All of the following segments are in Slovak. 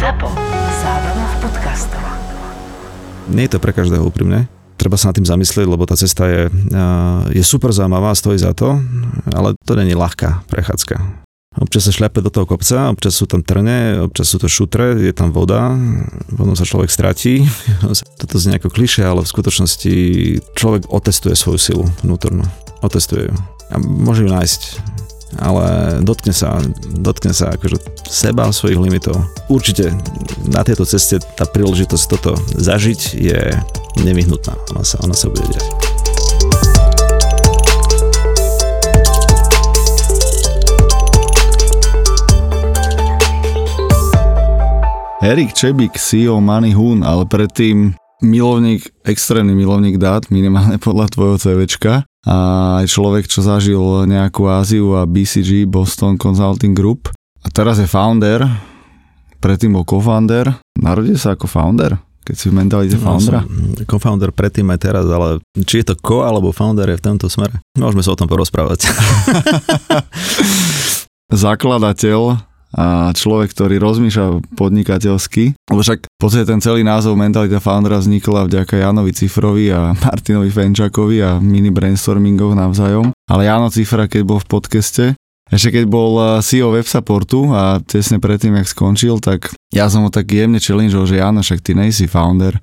ZAPO. Zábrná v podcastov. Nie je to pre každého úprimne. Treba sa nad tým zamyslieť, lebo tá cesta je, je super zaujímavá, stojí za to, ale to není ľahká prechádzka. Občas sa šľape do toho kopca, občas sú tam trne, občas sú to šutre, je tam voda, potom sa človek stratí. Toto znie ako kliše, ale v skutočnosti človek otestuje svoju silu vnútornú. Otestuje ju. A môže ju nájsť. Ale dotkne sa, dotkne sa akože seba, svojich limitov. Určite na tejto ceste tá príležitosť toto zažiť je nevyhnutná. Ona sa, ona sa bude diať. Erik Čebik, CEO Money Hoon, ale predtým milovník, extrémny milovník dát, minimálne podľa tvojho CVčka a aj človek, čo zažil nejakú Áziu a BCG, Boston Consulting Group a teraz je founder, predtým bol co-founder, narodil sa ako founder? keď si v mentalite no, foundera? No, co-founder predtým aj teraz, ale či je to co alebo founder je v tomto smere? Môžeme sa o tom porozprávať. Zakladateľ a človek, ktorý rozmýšľa podnikateľsky. Však v podstate ten celý názov Mentalita Foundera vznikla vďaka Janovi Cifrovi a Martinovi Fenčakovi a mini brainstormingov navzájom. Ale Jano Cifra, keď bol v podcaste, ešte keď bol eh, CEO WebSupportu a tesne predtým, jak skončil, tak ja som ho tak jemne challengeol, že Jano, však ty nejsi founder.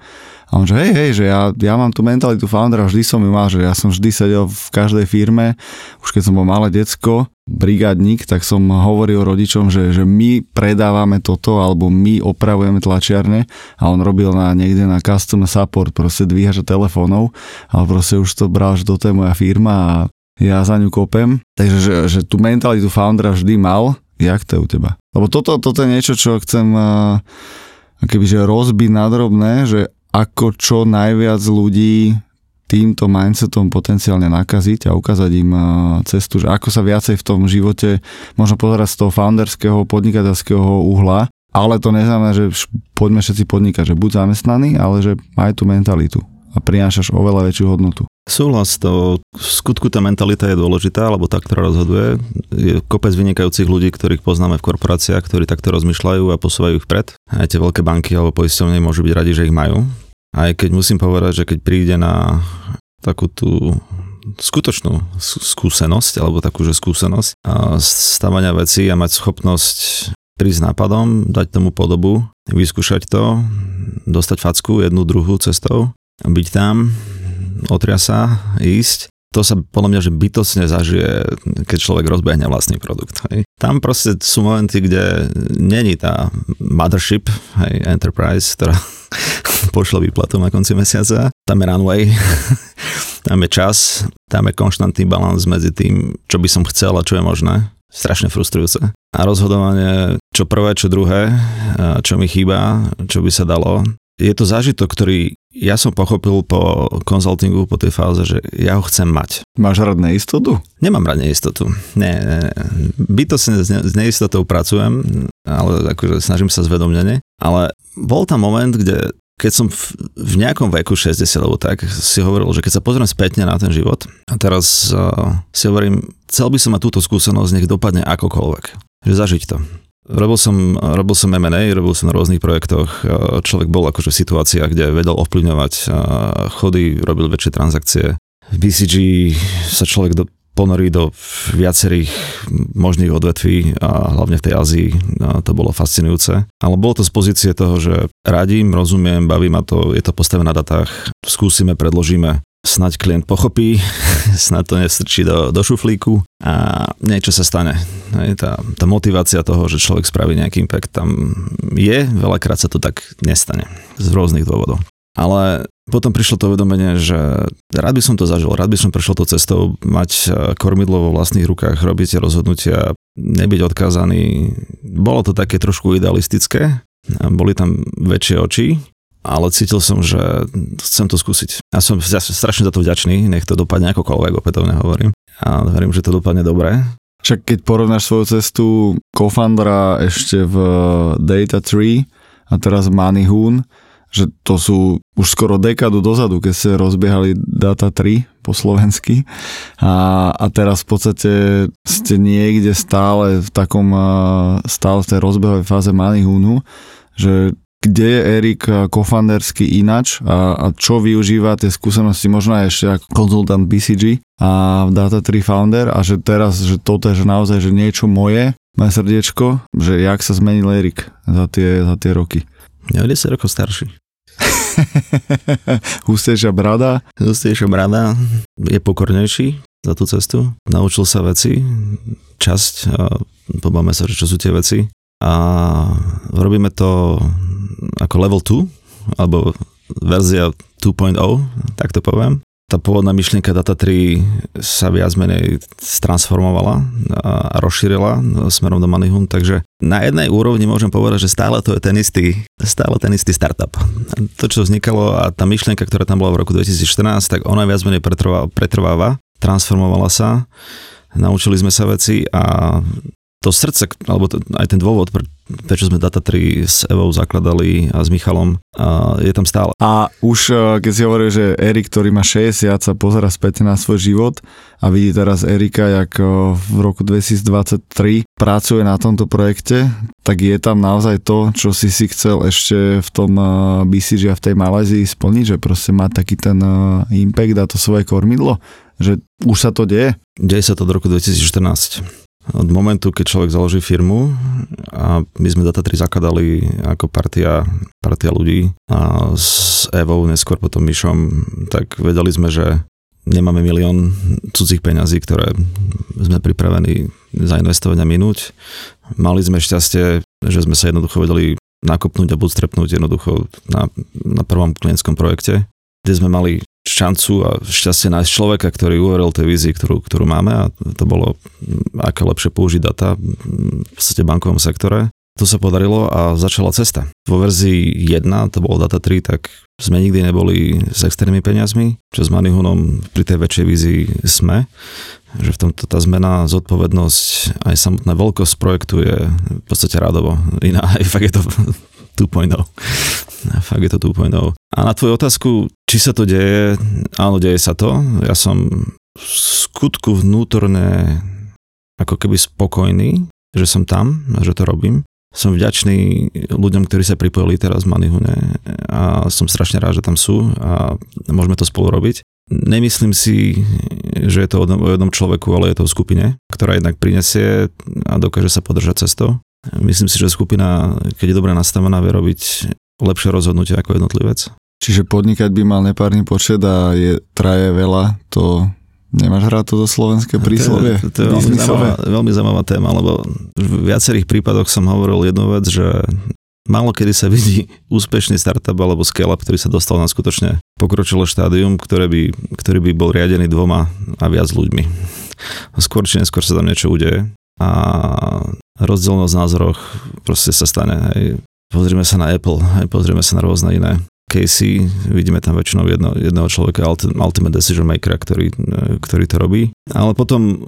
A on že hej, hej, že ja, ja mám tú mentalitu foundera, vždy som ju mal, že ja som vždy sedel v každej firme, už keď som bol malé decko, brigádnik, tak som hovoril rodičom, že, že my predávame toto, alebo my opravujeme tlačiarne a on robil na, niekde na customer support, proste dvíhača telefónov, ale proste už to bral, že toto je moja firma a ja za ňu kopem. Takže že, že tú mentalitu foundera vždy mal, jak to je u teba? Lebo toto, toto je niečo, čo chcem uh, že rozbiť na drobné, že ako čo najviac ľudí týmto mindsetom potenciálne nakaziť a ukázať im uh, cestu, že ako sa viacej v tom živote možno pozerať z toho founderského, podnikateľského uhla, ale to neznamená, že poďme všetci podnikať, že buď zamestnaný, ale že maj tú mentalitu a prinášaš oveľa väčšiu hodnotu. Súhlas, to v skutku tá mentalita je dôležitá, alebo tá, ktorá rozhoduje. Je kopec vynikajúcich ľudí, ktorých poznáme v korporáciách, ktorí takto rozmýšľajú a posúvajú ich vpred. Aj tie veľké banky alebo poisťovne môžu byť radi, že ich majú. Aj keď musím povedať, že keď príde na takú tú skutočnú skúsenosť, alebo takú, že skúsenosť stavania veci a mať schopnosť prísť nápadom, dať tomu podobu, vyskúšať to, dostať facku jednu, druhú cestou, byť tam, otria sa, ísť. To sa podľa mňa, že bytosne zažije, keď človek rozbehne vlastný produkt. Hej. Tam proste sú momenty, kde není tá mothership, hej, enterprise, ktorá pošle výplatu na konci mesiaca. Tam je runway, tam je čas, tam je konštantný balans medzi tým, čo by som chcel a čo je možné. Strašne frustrujúce. A rozhodovanie, čo prvé, čo druhé, čo mi chýba, čo by sa dalo. Je to zážitok, ktorý ja som pochopil po konzultingu, po tej fáze, že ja ho chcem mať. Máš rád neistotu? Nemám rád neistotu. Nie, nie, nie. Bytosne s neistotou pracujem, ale akože snažím sa zvedomnene. Ale bol tam moment, kde keď som v, v nejakom veku 60 alebo tak si hovoril, že keď sa pozriem spätne na ten život a teraz uh, si hovorím, chcel by som mať túto skúsenosť, nech dopadne akokoľvek. Že zažiť to. Robil som, robil som M&A, robil som na rôznych projektoch. Človek bol akože v situáciách, kde vedel ovplyvňovať chody, robil väčšie transakcie. V BCG sa človek do, ponorí do viacerých možných odvetví a hlavne v tej Ázii to bolo fascinujúce. Ale bolo to z pozície toho, že radím, rozumiem, baví ma to, je to postavené na datách, skúsime, predložíme snaď klient pochopí, snaď to nestrčí do, do šuflíku a niečo sa stane. Hej, tá, tá motivácia toho, že človek spraví nejaký impact tam je, veľakrát sa to tak nestane z rôznych dôvodov. Ale potom prišlo to uvedomenie, že rád by som to zažil, rád by som prešiel to cestou, mať e, kormidlo vo vlastných rukách, robiť rozhodnutia, nebyť odkázaný. Bolo to také trošku idealistické, boli tam väčšie oči, ale cítil som, že chcem to skúsiť. Ja som strašne za to vďačný, nech to dopadne akokoľvek, opätovne hovorím. A verím, že to dopadne dobre. Však keď porovnáš svoju cestu co-foundera ešte v Data 3 a teraz Money Hoon, že to sú už skoro dekádu dozadu, keď ste rozbiehali Data 3 po slovensky a, a teraz v podstate ste niekde stále v takom stále v tej rozbehovej fáze Money Hoonu že kde je Erik kofandersky inač a, a čo využíva tie skúsenosti možno aj ešte ako konzultant BCG a Data3 founder a že teraz, že toto je že naozaj že niečo moje, moje srdiečko, že jak sa zmenil Erik za tie, za tie roky. Ja 10 rokov starší. Hustejšia brada. Hustejšia brada, je pokornejší za tú cestu. Naučil sa veci, časť, a pobáme sa, že čo sú tie veci. A robíme to ako level 2, alebo verzia 2.0, tak to poviem tá pôvodná myšlienka Data3 sa viac menej transformovala a rozšírila smerom do Moneyhun, takže na jednej úrovni môžem povedať, že stále to je ten istý, stále ten istý startup. To, čo vznikalo a tá myšlienka, ktorá tam bola v roku 2014, tak ona viac menej pretrváva, pretrváva transformovala sa, naučili sme sa veci a to srdce, alebo to, aj ten dôvod, pre, prečo sme Data3 s Evou zakladali a s Michalom, a je tam stále. A už e, keď si hovoril, že Erik, ktorý má 60, sa pozera späť na svoj život a vidí teraz Erika, jak e, v roku 2023 pracuje na tomto projekte, tak je tam naozaj to, čo si si chcel ešte v tom e, BCG a v tej Malézii splniť, že proste má taký ten impact a to svoje kormidlo, že už sa to deje? Deje sa to do roku 2014 od momentu, keď človek založí firmu a my sme Data3 zakladali ako partia, partia ľudí a s Evou, neskôr potom Myšom, tak vedeli sme, že nemáme milión cudzích peňazí, ktoré sme pripravení zainvestovať a minúť. Mali sme šťastie, že sme sa jednoducho vedeli nakopnúť a bootstrapnúť jednoducho na, na prvom klientskom projekte, kde sme mali šancu a šťastie nájsť človeka, ktorý uveril tej vízii, ktorú, ktorú máme a to bolo, aké lepšie použiť data v podstate bankovom sektore. To sa podarilo a začala cesta. Vo verzii 1, to bolo Data 3, tak sme nikdy neboli s externými peniazmi, čo s Manihunom pri tej väčšej vízii sme, že v tomto tá zmena, zodpovednosť, aj samotná veľkosť projektu je v podstate rádovo iná, aj fakt je to 2.0. Fakt je to 2.0. A na tvoju otázku, či sa to deje, áno, deje sa to. Ja som v skutku vnútorne ako keby spokojný, že som tam že to robím. Som vďačný ľuďom, ktorí sa pripojili teraz v Manihune a som strašne rád, že tam sú a môžeme to spolu robiť. Nemyslím si, že je to o jednom človeku, ale je to o skupine, ktorá jednak prinesie a dokáže sa podržať cestou. Myslím si, že skupina, keď je dobre nastavená, vie robiť lepšie rozhodnutie ako jednotlivec. Čiže podnikať by mal nepárny počet a je traje veľa, to nemáš rád toto slovenské príslovie? To je, to je veľmi, zaujímavá, veľmi zaujímavá téma, lebo v viacerých prípadoch som hovoril jednu vec, že málo kedy sa vidí úspešný startup alebo scale-up, ktorý sa dostal na skutočne pokročilé štádium, ktoré by, ktorý by bol riadený dvoma a viac ľuďmi. Skôr či neskôr sa tam niečo udeje a rozdielnosť v názoroch proste sa stane. Hej. Pozrieme sa na Apple, hej, pozrieme sa na rôzne iné Casey, vidíme tam väčšinou jedno, jedného človeka, ultimate decision maker, ktorý, ktorý to robí. Ale potom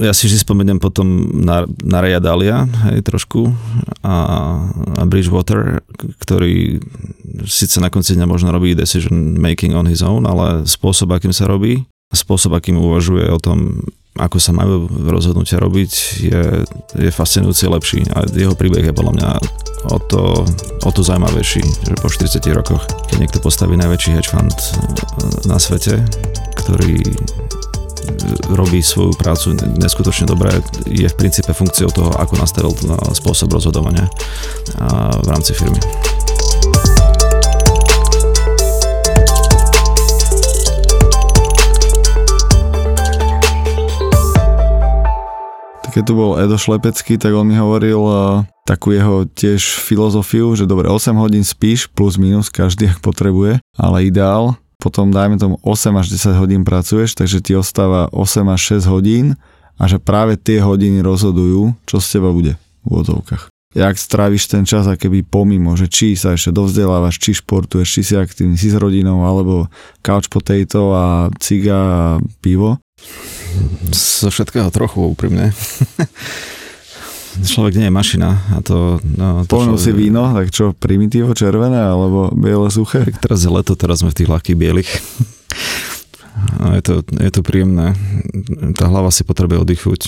ja si vždy spomeniem potom na, na Raya Dalia, hej, trošku, a, a Bridgewater, ktorý síce na konci dňa možno robí decision making on his own, ale spôsob, akým sa robí, spôsob, akým uvažuje o tom, ako sa majú rozhodnutia robiť, je, je fascinujúci lepší a jeho príbeh je podľa mňa o to, o to zaujímavejší, že po 40 rokoch, keď niekto postaví najväčší hedge fund na svete, ktorý robí svoju prácu neskutočne dobre, je v princípe funkciou toho, ako nastavil spôsob rozhodovania v rámci firmy. Keď tu bol Edo Šlepecký, tak on mi hovoril uh, takú jeho tiež filozofiu, že dobre 8 hodín spíš plus minus každý ak potrebuje, ale ideál potom dajme tomu 8 až 10 hodín pracuješ, takže ti ostáva 8 až 6 hodín a že práve tie hodiny rozhodujú, čo z teba bude v úvodzovkách. Jak stráviš ten čas a keby pomimo, že či sa ešte dovzdelávaš, či športuješ, či si aktívny, si s rodinou, alebo couch potato a ciga a pivo, zo všetkého trochu úprimne. človek nie je mašina a to... No, to človek... si víno, tak čo, primitívo červené alebo biele suché? Tak teraz je leto, teraz sme v tých ľahkých bielých. A je to, je to príjemné. Tá hlava si potrebuje oddychuť.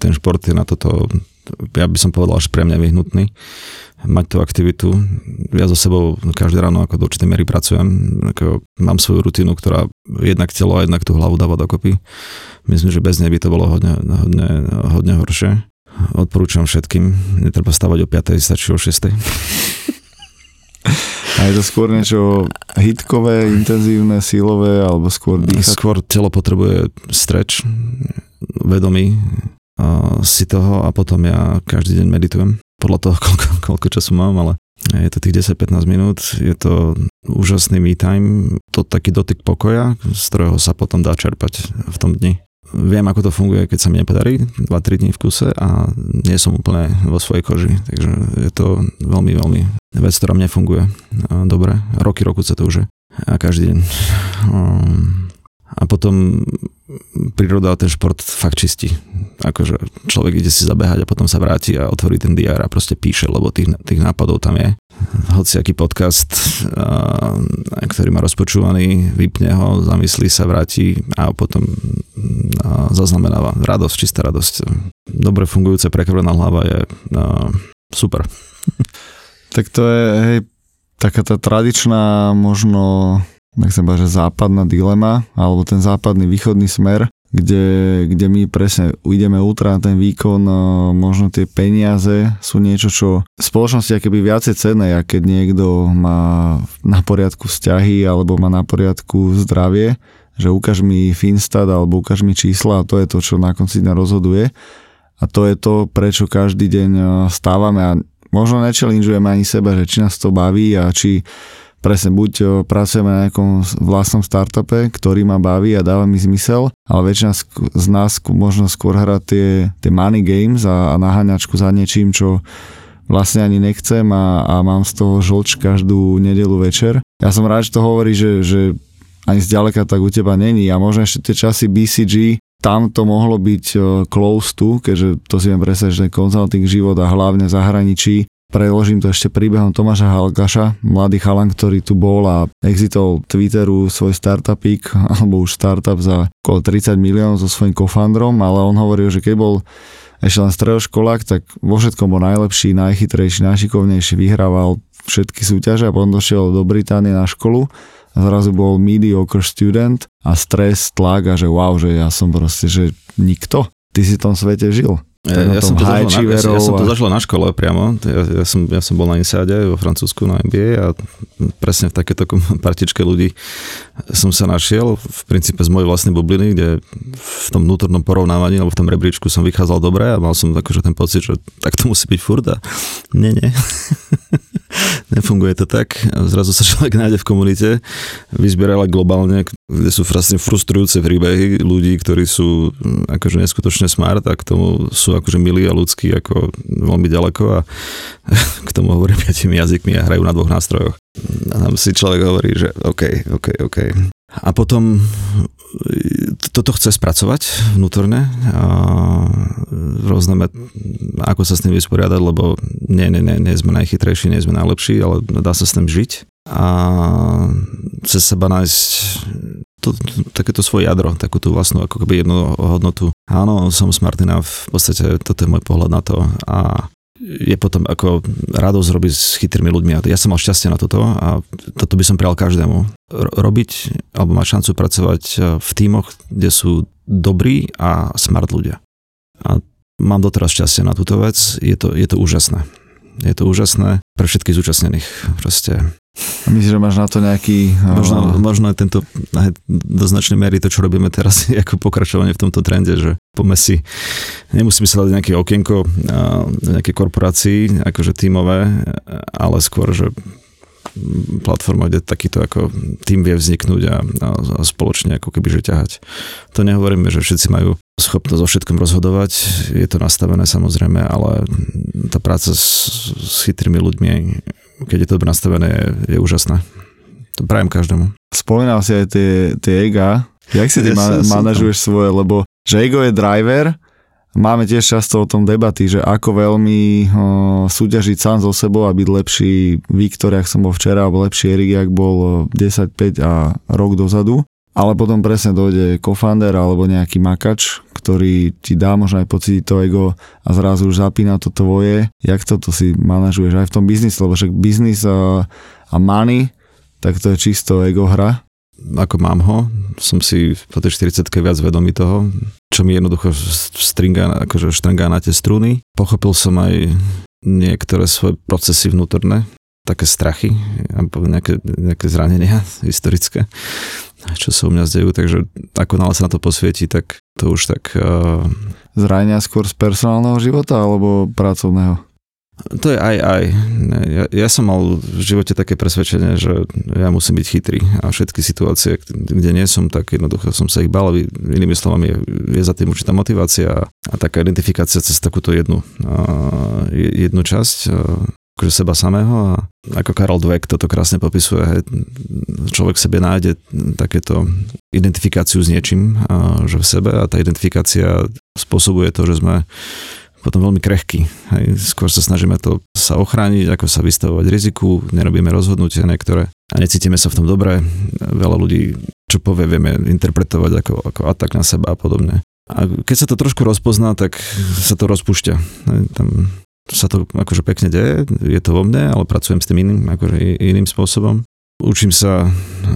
Ten šport je na toto ja by som povedal, až pre mňa vyhnutný mať tú aktivitu. Ja so sebou každé ráno ako do určitej miery pracujem. Ako mám svoju rutinu, ktorá jednak telo a jednak tú hlavu dáva dokopy. Myslím, že bez nej by to bolo hodne, hodne, hodne horšie. Odporúčam všetkým, netreba stavať o 5, stačí o 6. A je to skôr niečo hitkové, intenzívne, sílové, alebo skôr dýchať? Skôr telo potrebuje streč, vedomý si toho a potom ja každý deň meditujem. Podľa toho, koľko, koľko času mám, ale je to tých 10-15 minút, je to úžasný me time, to taký dotyk pokoja, z ktorého sa potom dá čerpať v tom dni viem, ako to funguje, keď sa mi nepodarí 2-3 dní v kuse a nie som úplne vo svojej koži. Takže je to veľmi, veľmi vec, ktorá mne funguje dobre. Roky, roku sa to už je. A každý deň. Um, a potom príroda a ten šport fakt čistí. Akože človek ide si zabehať a potom sa vráti a otvorí ten diár a proste píše, lebo tých, tých nápadov tam je. Hociaký podcast, a, ktorý má rozpočúvaný, vypne ho, zamyslí sa, vráti a potom zaznamenáva radosť, čistá radosť. Dobre fungujúca prekrvená hlava je super. Tak to je, hej, taká tá tradičná možno nechcem povedať, že západná dilema, alebo ten západný východný smer, kde, kde my presne ideme ultra ten výkon, možno tie peniaze sú niečo, čo v spoločnosti akéby viacej cenné, a keď niekto má na poriadku vzťahy alebo má na poriadku zdravie, že ukáž mi Finstat alebo ukáž mi čísla a to je to, čo na konci dňa rozhoduje. A to je to, prečo každý deň stávame a možno nečelinžujeme ani seba, že či nás to baví a či presne buď pracujeme na nejakom vlastnom startupe, ktorý ma baví a dáva mi zmysel, ale väčšina z nás možno skôr hrá tie, tie money games a, a naháňačku za niečím, čo vlastne ani nechcem a, a mám z toho žlč každú nedelu večer. Ja som rád, že to hovorí, že, že ani zďaleka tak u teba není a možno ešte tie časy BCG tam to mohlo byť close to, keďže to si viem presať, že konzulting život a hlavne v zahraničí Preložím to ešte príbehom Tomáša Halgaša, mladý chalan, ktorý tu bol a exitol Twitteru svoj startupík, alebo už startup za okolo 30 miliónov so svojím kofandrom, ale on hovoril, že keď bol ešte len stredoškolák, tak vo všetkom bol najlepší, najchytrejší, najšikovnejší, vyhrával všetky súťaže a potom došiel do Británie na školu a zrazu bol mediocre student a stres, tlak a že wow, že ja som proste, že nikto. Ty si v tom svete žil. Ja, ja, som to zažil na, ja, ja som to zažil na škole priamo. Ja, ja, som, ja som bol na Insáde vo Francúzsku na MBA a presne v takéto partičke ľudí som sa našiel v princípe z mojej vlastnej bubliny, kde v tom vnútornom porovnávaní alebo v tom rebríčku som vychádzal dobre a mal som akože ten pocit, že tak to musí byť furt a nie, nie. Nefunguje to tak. Zrazu sa človek nájde v komunite, vyzbierala globálne, kde sú vlastne frustrujúce príbehy ľudí, ktorí sú hm, akože neskutočne smart a k tomu sú akože milí a ľudskí ako veľmi ďaleko a k tomu hovoria piatimi jazykmi a hrajú na dvoch nástrojoch. A tam si človek hovorí, že OK, OK, OK. A potom toto chce spracovať vnútorne a rôzne, ako sa s tým vysporiadať, lebo nie, nie, nie, nie sme najchytrejší, nie sme najlepší, ale dá sa s tým žiť a cez seba nájsť to, takéto svoje jadro, takú tú vlastnú ako keby jednu hodnotu. Áno, som smartina, v podstate toto je môj pohľad na to a je potom ako radosť robiť s chytrými ľuďmi. Ja som mal šťastie na toto a toto by som prijal každému. Robiť alebo mať šancu pracovať e, v tímoch, kde sú dobrí a smart ľudia. A mám doteraz šťastie na túto vec, je to, je to úžasné. Je to úžasné pre všetkých zúčastnených. Proste a myslíš, že máš na to nejaký... Možno, uh... možno aj tento, aj do značnej miery to, čo robíme teraz, je ako pokračovanie v tomto trende, že poďme si, nemusíme sa dať nejaké okienko nejaké korporácii, akože tímové, ale skôr, že platforma, kde takýto ako tým vie vzniknúť a, a, a spoločne ako keby že ťahať. To nehovoríme, že všetci majú schopnosť o všetkom rozhodovať, je to nastavené samozrejme, ale tá práca s, s chytrými ľuďmi keď je to dobre nastavené, je, je úžasné. To prajem každému. Spomínal si aj tie, tie ega. Jak si ty ja ma- manažuješ tam. svoje? Lebo že ego je driver, máme tiež často o tom debaty, že ako veľmi o, súťažiť sám so sebou a byť lepší Viktor, ak som bol včera, alebo lepší Erik, ak bol 10-5 a rok dozadu. Ale potom presne dojde co alebo nejaký makač, ktorý ti dá možno aj pocítiť to ego a zrazu už zapína to tvoje. Jak toto si manažuješ aj v tom biznise, lebo však biznis a, a money, tak to je čisto ego hra. Ako mám ho, som si po tej 40 viac vedomý toho, čo mi jednoducho stringa, akože štrngá na tie struny. Pochopil som aj niektoré svoje procesy vnútorné, také strachy, nejaké, nejaké zranenia historické, čo sa u mňa zdejú, takže ako nále sa na to posvieti, tak to už tak... Uh... Zranenia skôr z personálneho života alebo pracovného? To je aj aj. Ja, ja som mal v živote také presvedčenie, že ja musím byť chytrý a všetky situácie, kde nie som, tak jednoducho som sa ich bal. Inými slovami, je, je za tým určitá motivácia a taká identifikácia cez takúto jednu, jednu časť akože seba samého a ako Karol Dweck toto krásne popisuje, hej, človek v sebe nájde takéto identifikáciu s niečím, že v sebe a tá identifikácia spôsobuje to, že sme potom veľmi krehký. Hej. Skôr sa snažíme to sa ochrániť, ako sa vystavovať riziku, nerobíme rozhodnutia niektoré a necítime sa v tom dobre. Veľa ľudí, čo povie, vieme interpretovať ako, ako atak na seba a podobne. A keď sa to trošku rozpozná, tak sa to rozpúšťa. Hej. Tam sa to akože pekne deje, je to vo mne, ale pracujem s tým iným, akože iným spôsobom. Učím sa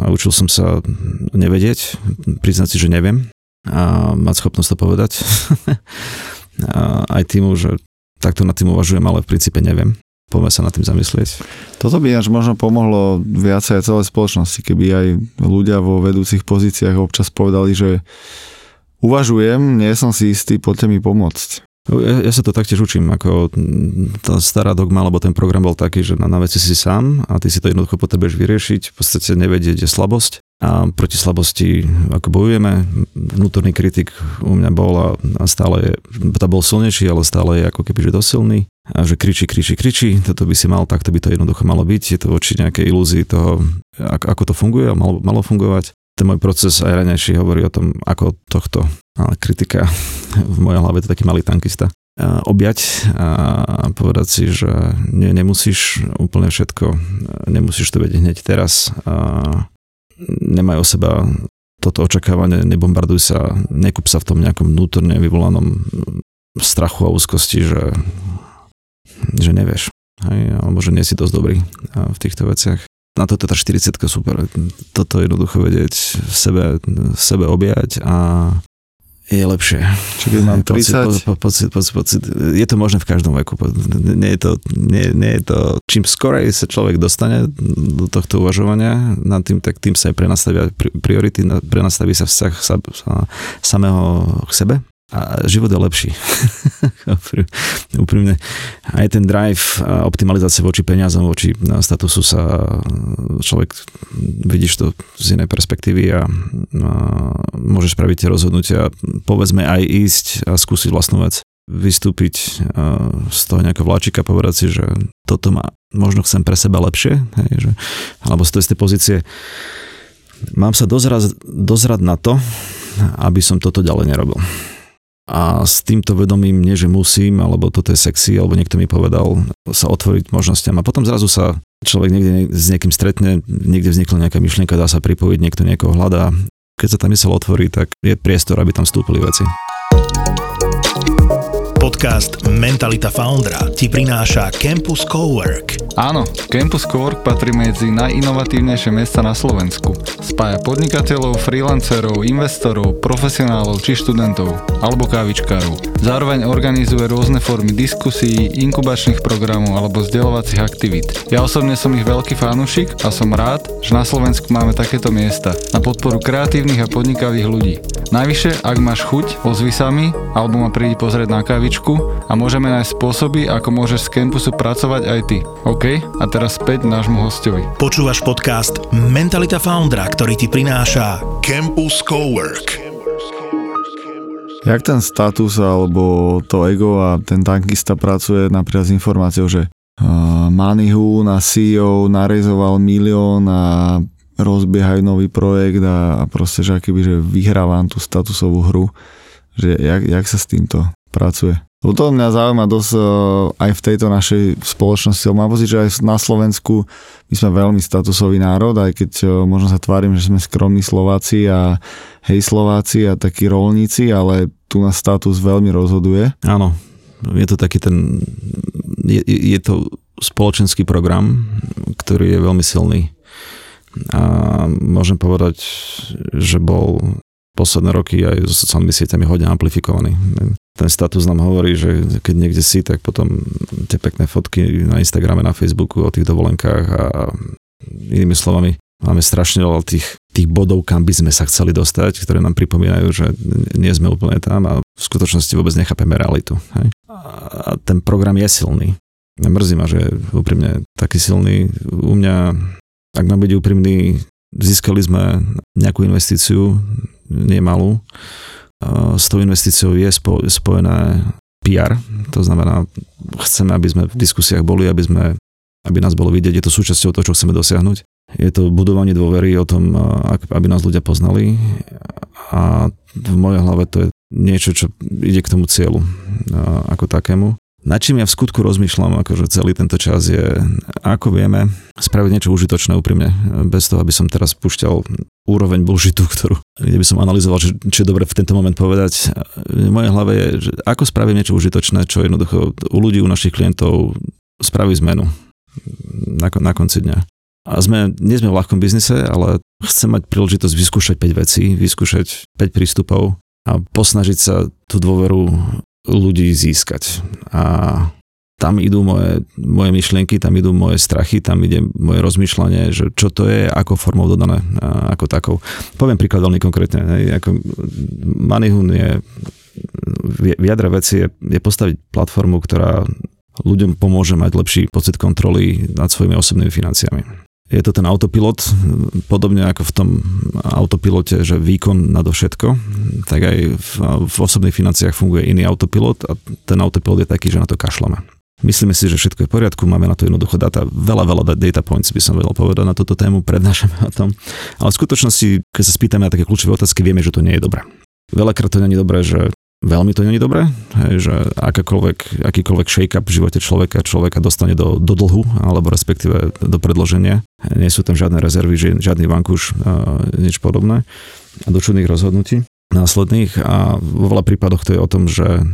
a učil som sa nevedieť, priznať si, že neviem a mať schopnosť to povedať. aj tým, že takto nad tým uvažujem, ale v princípe neviem. Poďme sa nad tým zamyslieť. Toto by až možno pomohlo viacej aj spoločnosti, keby aj ľudia vo vedúcich pozíciách občas povedali, že uvažujem, nie som si istý, poďte mi pomôcť. Ja, ja sa to taktiež učím, ako tá stará dogma, lebo ten program bol taký, že na, na veci si sám a ty si to jednoducho potrebuješ vyriešiť, v podstate nevedieť je slabosť. A proti slabosti ako bojujeme. Vnútorný kritik u mňa bol a, a stále je, to bol silnejší, ale stále je ako keby že dosilný a že kričí, kričí, kričí, toto by si mal, takto by to jednoducho malo byť, je to voči nejakej ilúzii toho, ako to funguje a malo, malo fungovať ten môj proces aj ranejší hovorí o tom, ako tohto ale kritika v mojej hlave to taký malý tankista objať a povedať si, že nie, nemusíš úplne všetko, nemusíš to vedieť hneď teraz. A nemaj o seba toto očakávanie, nebombarduj sa, nekup sa v tom nejakom vnútorne vyvolanom strachu a úzkosti, že, že nevieš. Hej, alebo že nie si dosť dobrý v týchto veciach na toto tá 40 super. Toto jednoducho vedieť v sebe, v sebe objať a je lepšie. Čiže mám 30... Pocit, pocit, pocit, pocit, je to možné v každom veku. Nie je to, nie, nie je to, čím skorej sa človek dostane do tohto uvažovania nad tým, tak tým sa aj prenastavia priority, prenastaví sa vzťah sa, sa, samého k sebe a život je lepší. Úprimne. Aj ten drive a optimalizácia voči peniazom, voči statusu sa človek, vidíš to z inej perspektívy a, a môžeš spraviť tie rozhodnutia. Povedzme aj ísť a skúsiť vlastnú vec vystúpiť z toho nejakého vláčika, povedať si, že toto má, možno chcem pre seba lepšie, hej, že, alebo z tej pozície mám sa dozrať, dozrať na to, aby som toto ďalej nerobil a s týmto vedomím, nie že musím, alebo toto je sexy, alebo niekto mi povedal, sa otvoriť možnostiam. A potom zrazu sa človek niekde s niekým stretne, niekde vznikla nejaká myšlienka, dá sa pripojiť, niekto niekoho hľadá. Keď sa tá mysel otvorí, tak je priestor, aby tam vstúpili veci. Podcast Mentalita Foundra ti prináša Campus Cowork. Áno, Campus Cowork patrí medzi najinovatívnejšie miesta na Slovensku. Spája podnikateľov, freelancerov, investorov, profesionálov či študentov, alebo kávičkárov. Zároveň organizuje rôzne formy diskusí, inkubačných programov alebo vzdelávacích aktivít. Ja osobne som ich veľký fanúšik a som rád, že na Slovensku máme takéto miesta na podporu kreatívnych a podnikavých ľudí. Najvyššie, ak máš chuť, ozvi sa mi, alebo ma prídi pozrieť na kávičku a môžeme nájsť spôsoby, ako môžeš z campusu pracovať aj ty. OK? A teraz späť nášmu hostovi. Počúvaš podcast Mentalita Foundra, ktorý ti prináša Campus Cowork. Jak ten status alebo to ego a ten tankista pracuje napríklad s informáciou, že uh, Manihu na CEO narezoval milión a rozbiehajú nový projekt a, a proste, že akýby, že vyhrávam tú statusovú hru, že jak, jak sa s týmto pracuje? Lebo to mňa zaujíma dosť uh, aj v tejto našej spoločnosti. Mám pocit, že aj na Slovensku my sme veľmi statusový národ, aj keď uh, možno sa tvárim, že sme skromní Slováci a hej Slováci a takí rolníci, ale tu na status veľmi rozhoduje. Áno, je to taký ten, je, je to spoločenský program, ktorý je veľmi silný. A môžem povedať, že bol posledné roky aj so sociálnymi sieťami hodne amplifikovaný ten status nám hovorí, že keď niekde si, tak potom tie pekné fotky na Instagrame, na Facebooku o tých dovolenkách a inými slovami máme strašne veľa tých, tých bodov, kam by sme sa chceli dostať, ktoré nám pripomínajú, že nie sme úplne tam a v skutočnosti vôbec nechápeme realitu. Hej? A ten program je silný. Mrzí ma, že je úprimne taký silný. U mňa, ak mám byť úprimný, získali sme nejakú investíciu, nie malú, s tou investíciou je spojené PR, to znamená, chceme, aby sme v diskusiách boli, aby, sme, aby nás bolo vidieť, je to súčasťou toho, čo chceme dosiahnuť. Je to budovanie dôvery o tom, aby nás ľudia poznali a v mojej hlave to je niečo, čo ide k tomu cieľu ako takému. Na čím ja v skutku rozmýšľam, akože celý tento čas je, ako vieme spraviť niečo užitočné úprimne, bez toho, aby som teraz púšťal úroveň bullshitu, ktorú, kde by som analyzoval, že, čo je dobre v tento moment povedať. V mojej hlave je, že ako spraviť niečo užitočné, čo jednoducho u ľudí, u našich klientov spraví zmenu na, na konci dňa. A sme, nie sme v ľahkom biznise, ale chcem mať príležitosť vyskúšať 5 vecí, vyskúšať 5 prístupov a posnažiť sa tú dôveru ľudí získať. A tam idú moje, moje myšlienky, tam idú moje strachy, tam ide moje rozmýšľanie, že čo to je, ako formou dodané, ako takou. Poviem príklad veľmi konkrétne. Manihun je v jadre veci je, je postaviť platformu, ktorá ľuďom pomôže mať lepší pocit kontroly nad svojimi osobnými financiami je to ten autopilot, podobne ako v tom autopilote, že výkon nadovšetko, tak aj v, v osobných financiách funguje iný autopilot a ten autopilot je taký, že na to kašlame. Myslíme si, že všetko je v poriadku, máme na to jednoducho data, veľa, veľa data points by som vedel povedať na túto tému, prednášame o tom. Ale v skutočnosti, keď sa spýtame na také kľúčové otázky, vieme, že to nie je dobré. Veľakrát to nie je dobré, že veľmi to není dobré, hej, že akákoľvek, akýkoľvek shake-up v živote človeka, človeka dostane do, do dlhu, alebo respektíve do predloženia. Nie sú tam žiadne rezervy, žiadny vankúš, nič podobné. A do čudných rozhodnutí následných a vo veľa prípadoch to je o tom, že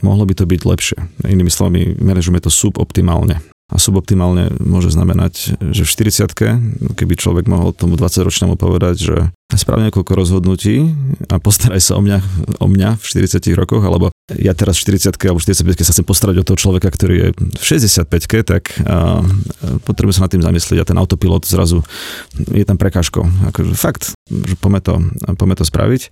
mohlo by to byť lepšie. Inými slovami, manažujeme to suboptimálne. A suboptimálne môže znamenať, že v 40 keby človek mohol tomu 20-ročnému povedať, že sprav niekoľko rozhodnutí a postaraj sa o mňa, o mňa v 40 rokoch, alebo ja teraz v 40 alebo 45 sa chcem postarať o toho človeka, ktorý je v 65 tak a, potrebujem sa nad tým zamyslieť a ten autopilot zrazu je tam prekážkou. Akože fakt, že poďme to, poďme to spraviť.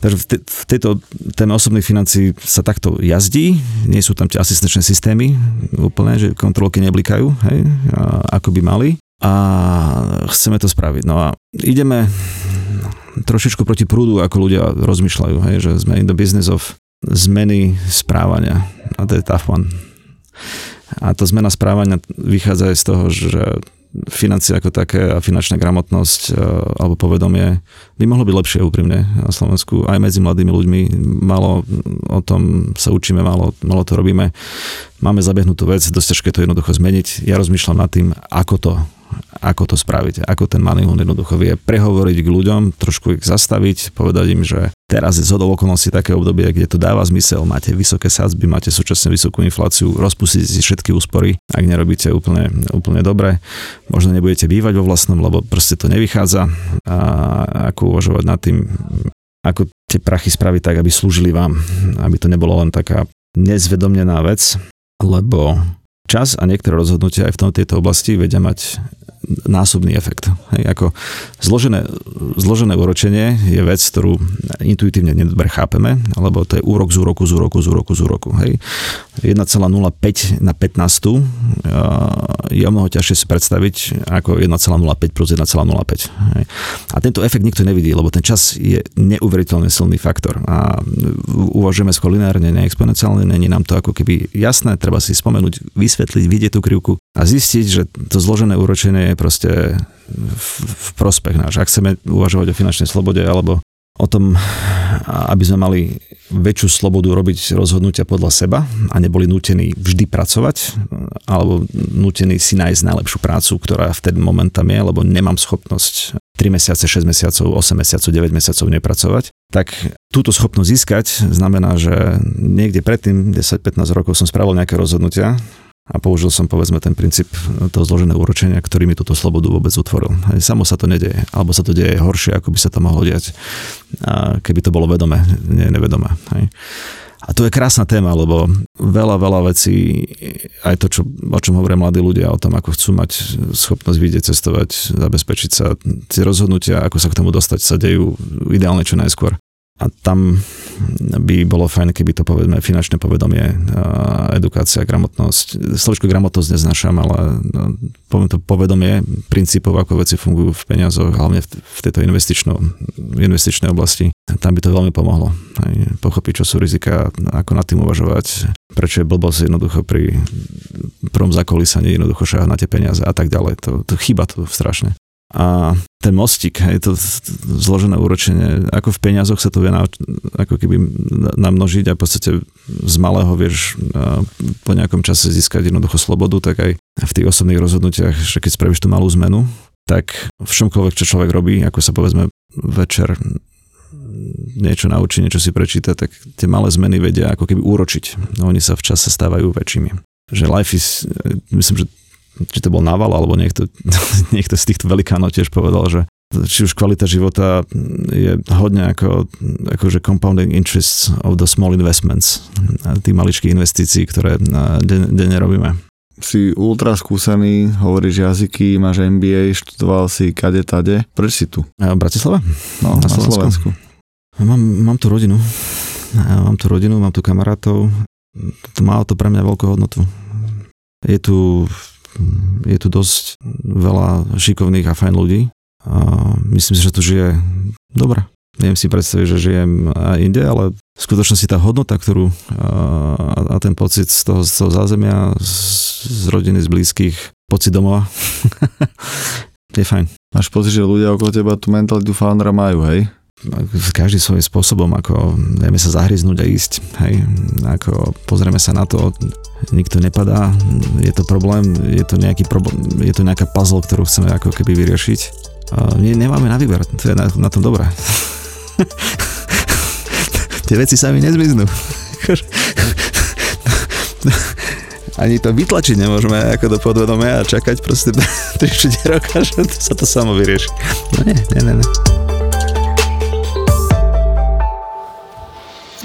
Takže v, te, v tejto téme osobných financií sa takto jazdí, nie sú tam tie asistenčné systémy úplne, že kontrolky neblikajú, hej, ako by mali a chceme to spraviť. No a ideme trošičku proti prúdu, ako ľudia rozmýšľajú, hej, že sme in the business of zmeny správania a to je tough one. A tá zmena správania vychádza aj z toho, že financie ako také a finančná gramotnosť e, alebo povedomie by mohlo byť lepšie úprimne na Slovensku. Aj medzi mladými ľuďmi malo o tom sa učíme, malo, malo to robíme. Máme zabehnutú vec, dosť ťažké to jednoducho zmeniť. Ja rozmýšľam nad tým, ako to ako to spraviť, ako ten manihun jednoducho vie prehovoriť k ľuďom, trošku ich zastaviť, povedať im, že teraz je zhodou okolností také obdobie, kde to dáva zmysel, máte vysoké sadzby, máte súčasne vysokú infláciu, rozpustíte si všetky úspory, ak nerobíte úplne, úplne dobre, možno nebudete bývať vo vlastnom, lebo proste to nevychádza. A ako uvažovať nad tým, ako tie prachy spraviť tak, aby slúžili vám, aby to nebolo len taká nezvedomnená vec, lebo čas a niektoré rozhodnutia aj v tom, tejto oblasti vedia mať násobný efekt. Hej, ako zložené, zložené úročenie je vec, ktorú intuitívne nedobre chápeme, lebo to je úrok z úroku, z úroku, z úroku, z úroku. Hej. 1,05 na 15 je o mnoho ťažšie si predstaviť ako 1,05 plus 1,05. Hej. A tento efekt nikto nevidí, lebo ten čas je neuveriteľne silný faktor. A uvažujeme skôr lineárne, neexponenciálne, není nám to ako keby jasné, treba si spomenúť, vysvetliť, vidieť tú krivku a zistiť, že to zložené úročenie je proste v, v prospech náš. Ak chceme uvažovať o finančnej slobode alebo o tom, aby sme mali väčšiu slobodu robiť rozhodnutia podľa seba a neboli nútení vždy pracovať alebo nútení si nájsť najlepšiu prácu, ktorá v ten moment tam je, lebo nemám schopnosť 3 mesiace, 6 mesiacov, 8 mesiacov, 9 mesiacov nepracovať, tak túto schopnosť získať znamená, že niekde predtým, 10-15 rokov som spravil nejaké rozhodnutia, a použil som povedzme ten princíp toho zloženého úročenia, ktorý mi túto slobodu vôbec utvoril. Samo sa to nedeje, alebo sa to deje horšie, ako by sa to mohlo diať, keby to bolo vedomé, nie nevedomé. Hej. A to je krásna téma, lebo veľa, veľa vecí, aj to, čo, o čom hovoria mladí ľudia, o tom, ako chcú mať schopnosť vidieť, cestovať, zabezpečiť sa, tie rozhodnutia, ako sa k tomu dostať, sa dejú ideálne čo najskôr a tam by bolo fajn, keby to povedme finančné povedomie, edukácia, gramotnosť. Slovičko gramotnosť neznášam, ale no, poviem to povedomie princípov, ako veci fungujú v peniazoch, hlavne v tejto investičnej oblasti. Tam by to veľmi pomohlo. Aj pochopiť, čo sú rizika, ako nad tým uvažovať, prečo je blbosť jednoducho pri prvom zakolísaní jednoducho šáhať na tie peniaze a tak ďalej. To, to chýba to strašne a ten mostík, hej, to zložené úročenie, ako v peniazoch sa to vie na, ako keby namnožiť a v podstate z malého vieš po nejakom čase získať jednoducho slobodu, tak aj v tých osobných rozhodnutiach, že keď spravíš tú malú zmenu, tak v čomkoľvek, čo človek robí, ako sa povedzme večer niečo naučí, niečo si prečíta, tak tie malé zmeny vedia ako keby úročiť. No, oni sa v čase stávajú väčšími. Že life is, myslím, že či to bol Naval, alebo niekto, niekto z týchto velikánov tiež povedal, že či už kvalita života je hodne ako akože compounding interests of the small investments, tých maličkých investícií, ktoré denne robíme. Si ultra skúsený, hovoríš jazyky, máš MBA, študoval si kade tade. Prečo si tu? V Bratislave? No, na, na Slovensku. Slovensku. Mám, mám tu rodinu. Mám tu rodinu, mám tu kamarátov. Má to pre mňa veľkú hodnotu. Je tu je tu dosť veľa šikovných a fajn ľudí. A myslím si, že tu žije dobre. Neviem si predstaviť, že žijem aj inde, ale v skutočnosti tá hodnota, ktorú a, a ten pocit z toho, z toho zázemia, z, z rodiny, z blízkych, pocit domova, je fajn. Máš pocit, že ľudia okolo teba tú mentalitu foundera majú, hej? každý svojím spôsobom, ako vieme sa zahryznúť a ísť, hej, ako pozrieme sa na to, nikto nepadá, je to problém, je to nejaký problém, je to nejaká puzzle, ktorú chceme ako keby vyriešiť. Nie, nemáme na výber, to je na, na tom dobré. Tie veci sami nezmiznú. Ani to vytlačiť nemôžeme ako do podvedomia a čakať proste 3-4 roka, že sa to samo vyrieši. No nie, nie, nie. nie.